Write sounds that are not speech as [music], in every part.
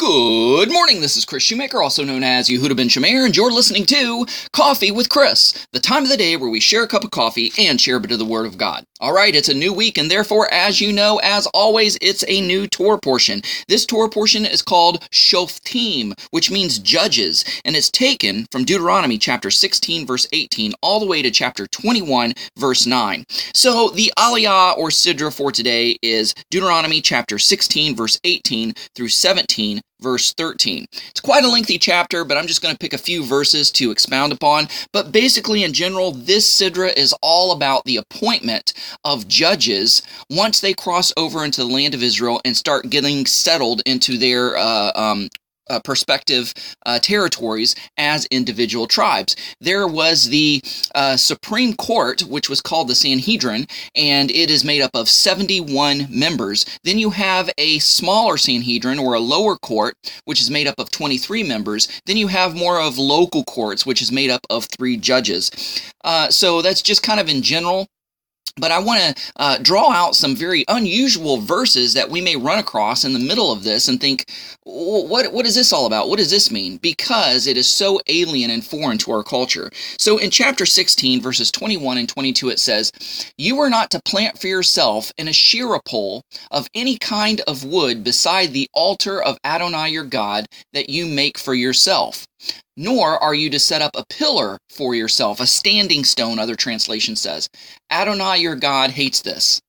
Good morning, this is Kris Shoemaker, also known as Yehudah Ben Shomeyr, and you're listening to Coffee with Kris, the time of the day where we share a cup of coffee and share a bit of the Word of God. All right, it's a new week, and therefore, as you know, as always, it's a new Torah portion. This Torah portion is called Shoftim, which means judges, and it's taken from Deuteronomy chapter 16, verse 18, all the way to chapter 21, verse 9. So the Aliyah or Sidra for today is Deuteronomy chapter 16, verse 18 through 17, verse 13. It's quite a lengthy chapter, but I'm just going to pick a few verses to expound upon. But basically, in general, this Sidra is all about the appointment of judges once they cross over into the land of Israel and start getting settled into their uh, um, uh, perspective uh, territories as individual tribes. There was the uh, Supreme Court, which was called the Sanhedrin, and it is made up of 71 members. Then you have a smaller Sanhedrin or a lower court, which is made up of 23 members. Then you have more of local courts, which is made up of three judges. Uh, so that's just kind of in general but I want to uh, draw out some very unusual verses that we may run across in the middle of this and think, what, what is this all about? What does this mean? Because it is so alien and foreign to our culture. So in chapter 16, verses 21 and 22, it says, You are not to plant for yourself an Asherah pole of any kind of wood beside the altar of Adonai your God that you make for yourself nor are you to set up a pillar for yourself, a standing stone, other translation says. Adonai your God hates this.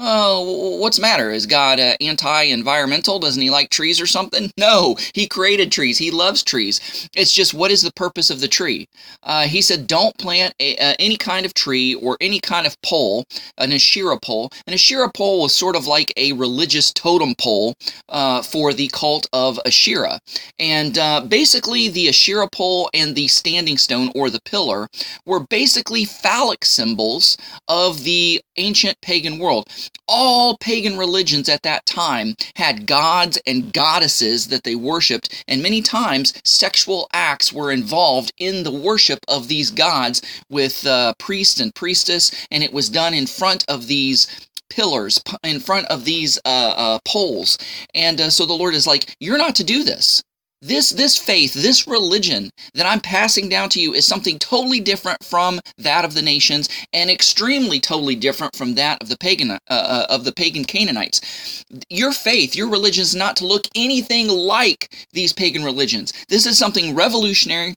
Oh, what's the matter? Is God uh, anti-environmental? Doesn't he like trees or something? No, he created trees. He loves trees. It's just what is the purpose of the tree? Uh, he said, don't plant a, uh, any kind of tree or any kind of pole, an Asherah pole. An Asherah pole was sort of like a religious totem pole uh, for the cult of Asherah. And uh, basically, the Asherah pole and the standing stone or the pillar were basically phallic symbols of the ancient pagan world all pagan religions at that time had gods and goddesses that they worshiped, and many times sexual acts were involved in the worship of these gods with uh, priest and priestess, and it was done in front of these pillars in front of these uh, uh, poles. And uh, so the Lord is like, You're not to do this. This, this faith, this religion that I'm passing down to you is something totally different from that of the nations and extremely totally different from that of the pagan, uh, uh, of the pagan Canaanites. Your faith, your religion is not to look anything like these pagan religions. This is something revolutionary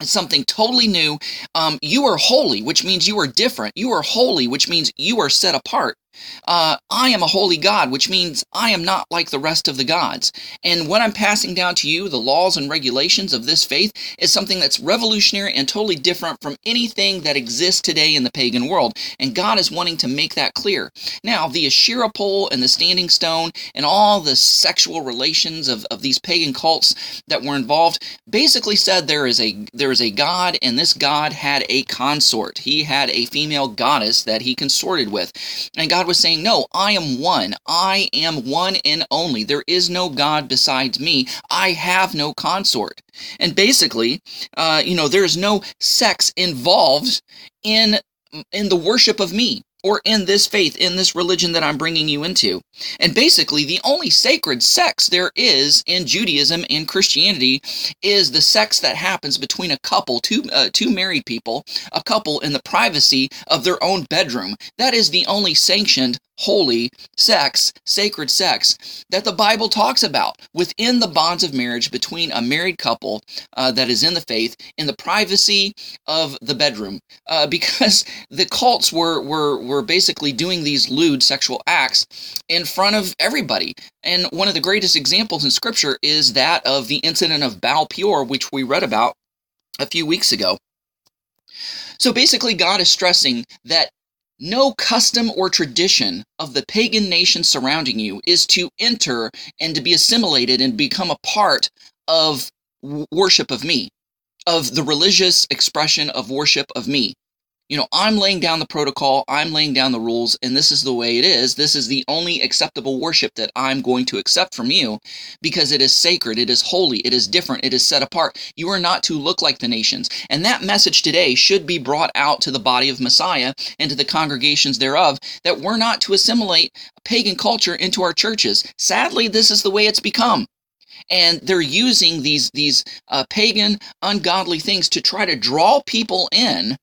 it's something totally new. Um, you are holy, which means you are different. You are holy, which means you are set apart. Uh, I am a holy God, which means I am not like the rest of the gods. And what I'm passing down to you, the laws and regulations of this faith, is something that's revolutionary and totally different from anything that exists today in the pagan world. And God is wanting to make that clear. Now, the Asherah pole and the standing stone and all the sexual relations of, of these pagan cults that were involved basically said there is a there is a God, and this God had a consort. He had a female goddess that he consorted with. And God was saying, No, I am one. I am one and only. There is no God besides me. I have no consort. And basically, uh, you know, there is no sex involved in in the worship of me or in this faith, in this religion that I'm bringing you into. And basically, the only sacred sex there is in Judaism and Christianity is the sex that happens between a couple, two, uh, two married people, a couple in the privacy of their own bedroom. That is the only sanctioned holy sex, sacred sex that the Bible talks about within the bonds of marriage between a married couple uh, that is in the faith in the privacy of the bedroom. Uh, [laughs] because the cults were, were, were basically doing these lewd sexual acts in front of everybody. And one of the greatest examples in Scripture is that of the incident of Baal Peor, which we read about a few weeks ago. So basically, God is stressing that no custom or tradition of the pagan nation surrounding you is to enter and to be assimilated and become a part of worship of me, of the religious expression of worship of me you know, I'm laying down the protocol, I'm laying down the rules, and this is the way it is. This is the only acceptable worship that I'm going to accept from you because it is sacred, it is holy, it is different, it is set apart. You are not to look like the nations. And that message today should be brought out to the body of Messiah and to the congregations thereof that we're not to assimilate pagan culture into our churches. Sadly, this is the way it's become. and they're using these these uh, pagan, ungodly things to try to draw people in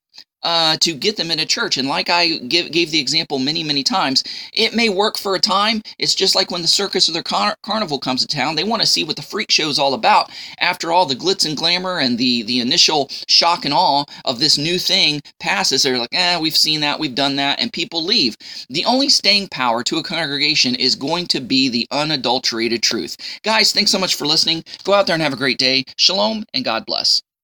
uh, to get them into church. And like I give, gave the example many, many times, it may work for a time. It's just like when the circus or the car- carnival comes to town. They want to see what the freak show is all about. After all the glitz and glamour and the, the initial shock and awe of this new thing passes, they're like, eh, we've seen that, we've done that, and people leave. The only staying power to a congregation is going to be the unadulterated truth. Guys, thanks so much for listening. Go out there and have a great day. Shalom and God bless.